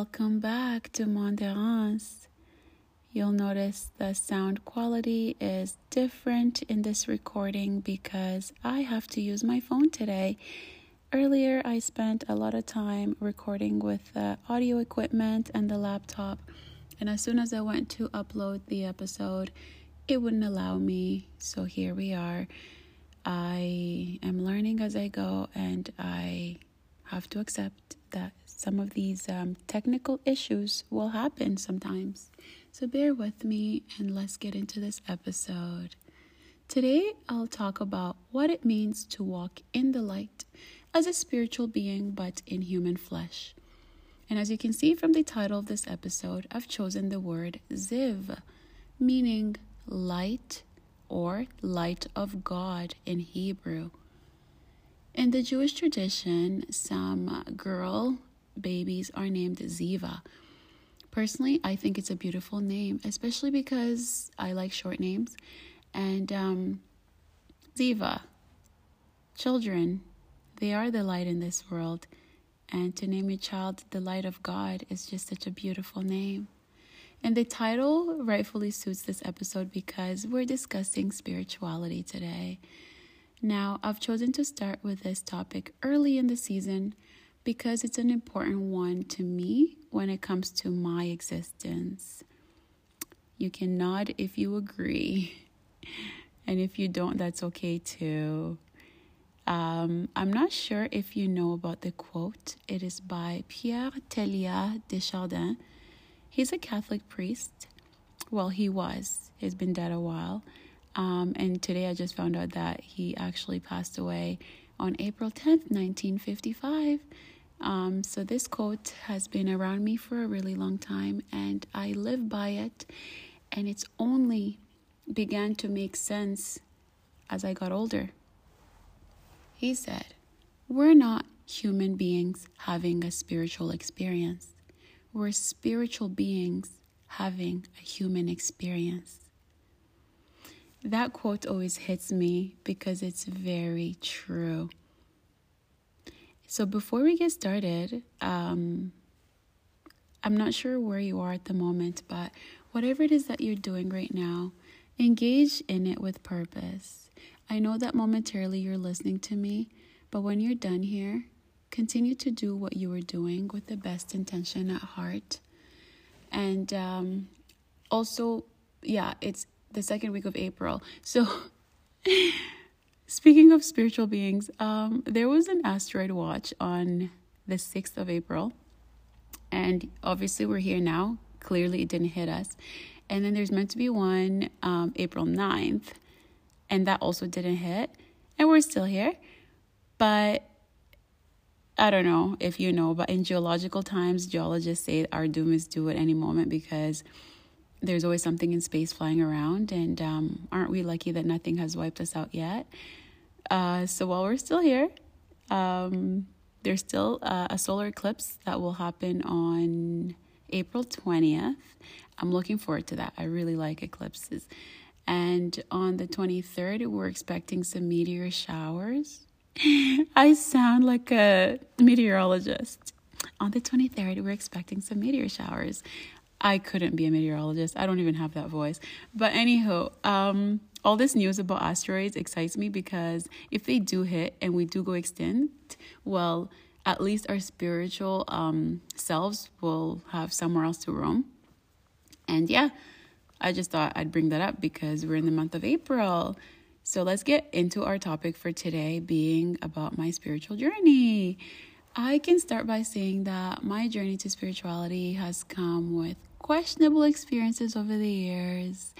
Welcome back to Monderance. You'll notice the sound quality is different in this recording because I have to use my phone today. Earlier, I spent a lot of time recording with the audio equipment and the laptop, and as soon as I went to upload the episode, it wouldn't allow me. So here we are. I am learning as I go, and I have to accept that some of these um, technical issues will happen sometimes. So bear with me and let's get into this episode. Today, I'll talk about what it means to walk in the light as a spiritual being but in human flesh. And as you can see from the title of this episode, I've chosen the word ziv, meaning light or light of God in Hebrew. In the Jewish tradition, some girl babies are named Ziva. Personally, I think it's a beautiful name, especially because I like short names. And um, Ziva, children, they are the light in this world. And to name your child the light of God is just such a beautiful name. And the title rightfully suits this episode because we're discussing spirituality today. Now, I've chosen to start with this topic early in the season because it's an important one to me when it comes to my existence. You can nod if you agree, and if you don't, that's okay too. Um, I'm not sure if you know about the quote. It is by Pierre Teilhard de Chardin. He's a Catholic priest. Well, he was. He's been dead a while. Um, and today I just found out that he actually passed away on April 10th, 1955. Um, so, this quote has been around me for a really long time, and I live by it. And it's only began to make sense as I got older. He said, We're not human beings having a spiritual experience, we're spiritual beings having a human experience. That quote always hits me because it's very true. So before we get started, um, I'm not sure where you are at the moment, but whatever it is that you're doing right now, engage in it with purpose. I know that momentarily you're listening to me, but when you're done here, continue to do what you were doing with the best intention at heart. And um, also, yeah, it's the second week of April. So Speaking of spiritual beings, um, there was an asteroid watch on the 6th of April. And obviously, we're here now. Clearly, it didn't hit us. And then there's meant to be one um, April 9th, and that also didn't hit. And we're still here. But I don't know if you know, but in geological times, geologists say our doom is due at any moment because there's always something in space flying around. And um, aren't we lucky that nothing has wiped us out yet? Uh, so while we're still here, um, there's still uh, a solar eclipse that will happen on April 20th. I'm looking forward to that. I really like eclipses. And on the 23rd, we're expecting some meteor showers. I sound like a meteorologist. On the 23rd, we're expecting some meteor showers. I couldn't be a meteorologist. I don't even have that voice. But anywho, um, all this news about asteroids excites me because if they do hit and we do go extinct, well, at least our spiritual um, selves will have somewhere else to roam. And yeah, I just thought I'd bring that up because we're in the month of April. So let's get into our topic for today being about my spiritual journey. I can start by saying that my journey to spirituality has come with questionable experiences over the years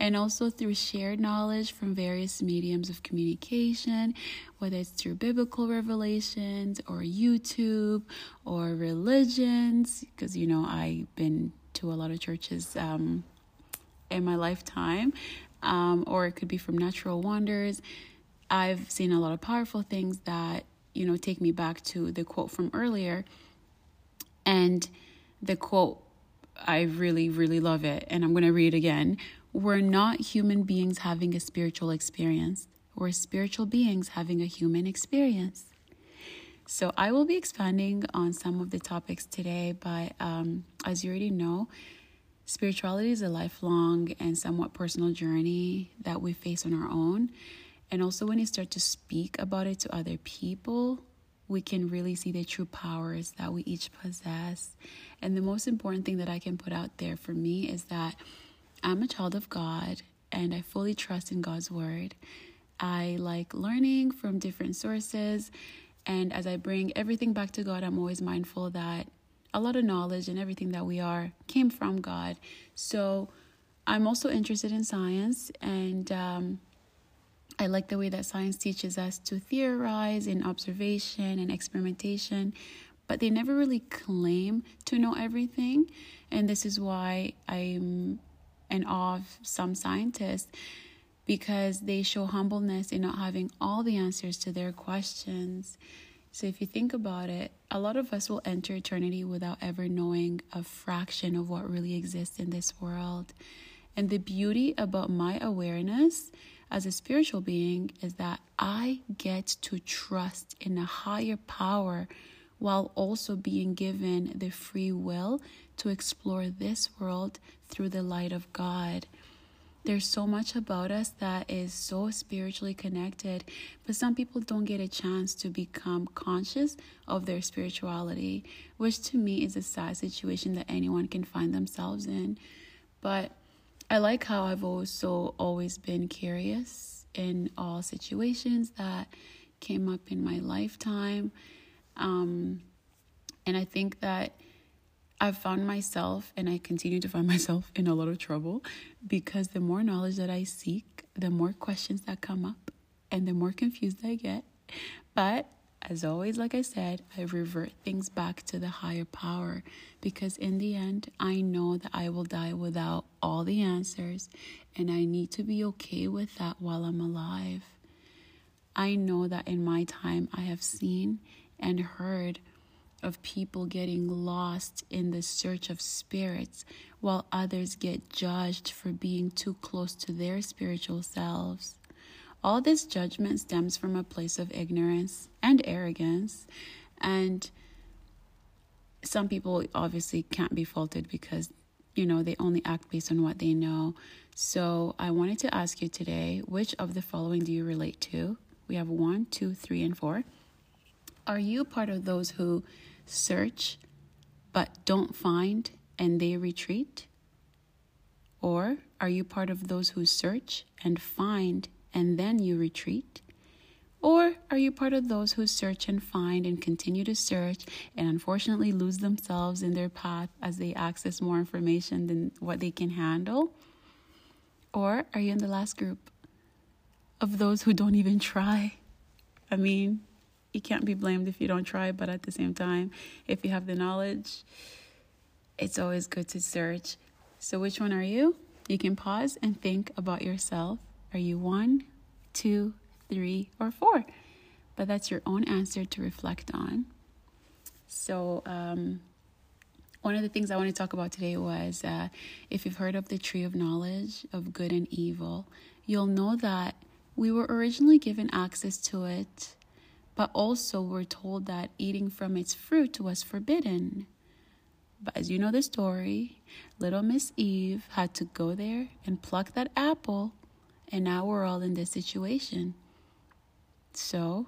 and also through shared knowledge from various mediums of communication, whether it's through biblical revelations or YouTube or religions, because you know, I've been to a lot of churches um, in my lifetime, um, or it could be from natural wonders. I've seen a lot of powerful things that, you know, take me back to the quote from earlier. And the quote, I really, really love it. And I'm going to read again. We're not human beings having a spiritual experience. We're spiritual beings having a human experience. So I will be expanding on some of the topics today, but um, as you already know, spirituality is a lifelong and somewhat personal journey that we face on our own. And also, when you start to speak about it to other people, we can really see the true powers that we each possess. And the most important thing that I can put out there for me is that I'm a child of God and I fully trust in God's word. I like learning from different sources and as I bring everything back to God, I'm always mindful that a lot of knowledge and everything that we are came from God. So I'm also interested in science, and um, I like the way that science teaches us to theorize in observation and experimentation, but they never really claim to know everything. And this is why I'm in awe of some scientists because they show humbleness in not having all the answers to their questions. So, if you think about it, a lot of us will enter eternity without ever knowing a fraction of what really exists in this world. And the beauty about my awareness as a spiritual being is that I get to trust in a higher power while also being given the free will to explore this world through the light of God. There's so much about us that is so spiritually connected, but some people don't get a chance to become conscious of their spirituality, which to me is a sad situation that anyone can find themselves in. But I like how I've also always been curious in all situations that came up in my lifetime. Um, and I think that I've found myself and I continue to find myself in a lot of trouble because the more knowledge that I seek, the more questions that come up and the more confused I get. But as always, like I said, I revert things back to the higher power because in the end, I know that I will die without all the answers and I need to be okay with that while I'm alive. I know that in my time, I have seen and heard of people getting lost in the search of spirits, while others get judged for being too close to their spiritual selves. All this judgment stems from a place of ignorance and arrogance, and some people obviously can't be faulted because you know they only act based on what they know. So, I wanted to ask you today which of the following do you relate to? We have one, two, three, and four. Are you part of those who search but don't find and they retreat? Or are you part of those who search and find and then you retreat? Or are you part of those who search and find and continue to search and unfortunately lose themselves in their path as they access more information than what they can handle? Or are you in the last group of those who don't even try? I mean, you can't be blamed if you don't try, but at the same time, if you have the knowledge, it's always good to search. So, which one are you? You can pause and think about yourself. Are you one, two, three, or four? But that's your own answer to reflect on. So, um, one of the things I want to talk about today was uh, if you've heard of the tree of knowledge of good and evil, you'll know that we were originally given access to it but also we're told that eating from its fruit was forbidden. But as you know the story, little Miss Eve had to go there and pluck that apple, and now we're all in this situation. So,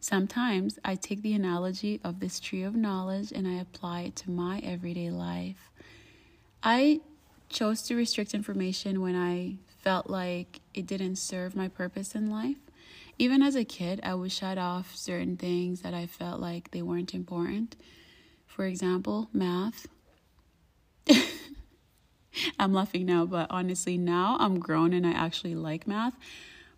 sometimes I take the analogy of this tree of knowledge and I apply it to my everyday life. I chose to restrict information when I felt like it didn't serve my purpose in life even as a kid, I would shut off certain things that I felt like they weren't important. For example, math. I'm laughing now, but honestly, now I'm grown and I actually like math.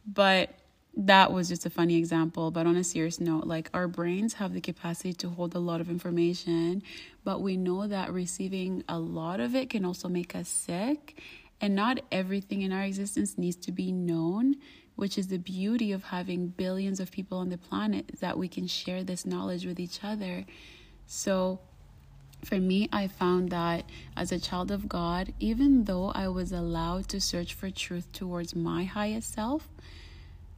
But that was just a funny example. But on a serious note, like our brains have the capacity to hold a lot of information, but we know that receiving a lot of it can also make us sick. And not everything in our existence needs to be known which is the beauty of having billions of people on the planet that we can share this knowledge with each other. So, for me, I found that as a child of God, even though I was allowed to search for truth towards my highest self,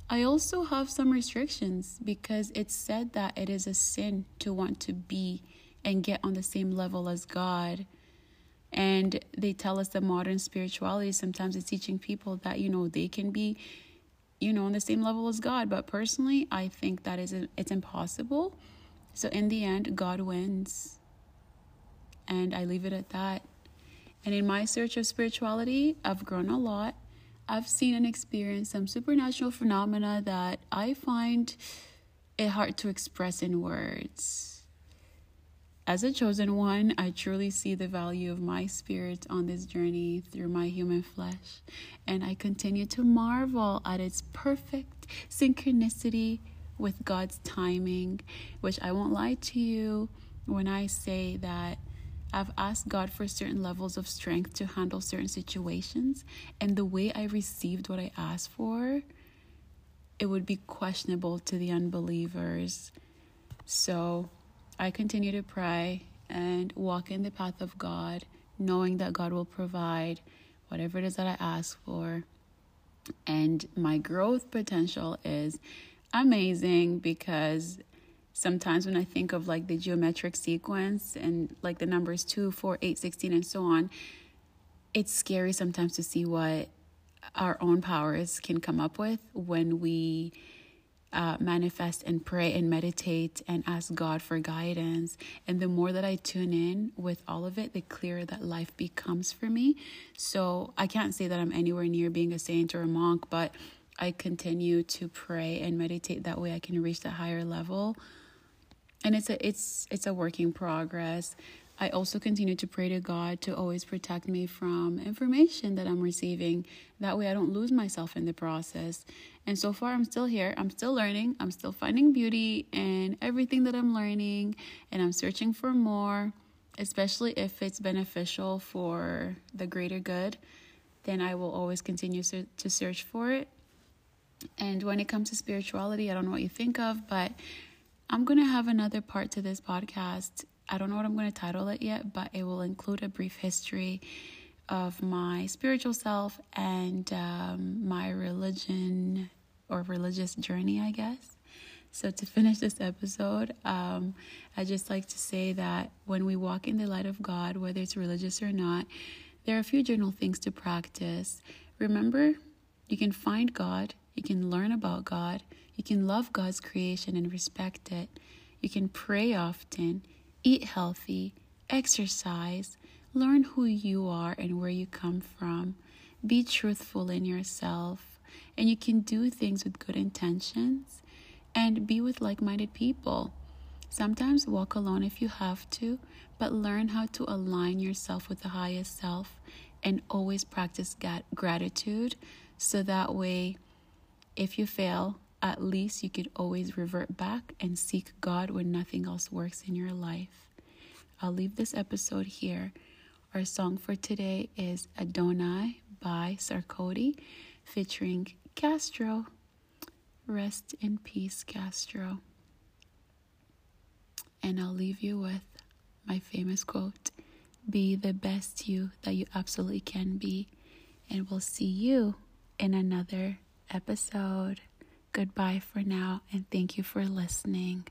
I also have some restrictions because it's said that it is a sin to want to be and get on the same level as God. And they tell us that modern spirituality sometimes is teaching people that, you know, they can be, you know, on the same level as God. But personally, I think that is it's impossible. So in the end, God wins. And I leave it at that. And in my search of spirituality, I've grown a lot. I've seen and experienced some supernatural phenomena that I find it hard to express in words. As a chosen one, I truly see the value of my spirit on this journey through my human flesh, and I continue to marvel at its perfect synchronicity with God's timing, which I won't lie to you when I say that I've asked God for certain levels of strength to handle certain situations, and the way I received what I asked for, it would be questionable to the unbelievers. So I continue to pray and walk in the path of God, knowing that God will provide whatever it is that I ask for. And my growth potential is amazing because sometimes when I think of like the geometric sequence and like the numbers 2, 4, 8, 16, and so on, it's scary sometimes to see what our own powers can come up with when we uh, manifest and pray and meditate and ask God for guidance. And the more that I tune in with all of it, the clearer that life becomes for me. So I can't say that I'm anywhere near being a saint or a monk, but I continue to pray and meditate that way I can reach that higher level and it's a it's it's a work in progress. I also continue to pray to god to always protect me from information that i'm receiving. That way i don't lose myself in the process. And so far i'm still here. I'm still learning. I'm still finding beauty in everything that i'm learning and i'm searching for more especially if it's beneficial for the greater good then i will always continue to search for it. And when it comes to spirituality i don't know what you think of but I'm going to have another part to this podcast. I don't know what I'm going to title it yet, but it will include a brief history of my spiritual self and um, my religion or religious journey, I guess. So, to finish this episode, um, I just like to say that when we walk in the light of God, whether it's religious or not, there are a few general things to practice. Remember, you can find God, you can learn about God, you can love God's creation and respect it. You can pray often, eat healthy, exercise, learn who you are and where you come from. Be truthful in yourself, and you can do things with good intentions and be with like minded people. Sometimes walk alone if you have to, but learn how to align yourself with the highest self and always practice gratitude so that way, if you fail, at least you could always revert back and seek God when nothing else works in your life. I'll leave this episode here. Our song for today is Adonai by Sarkodie featuring Castro. Rest in peace, Castro. And I'll leave you with my famous quote Be the best you that you absolutely can be. And we'll see you in another episode. Goodbye for now, and thank you for listening.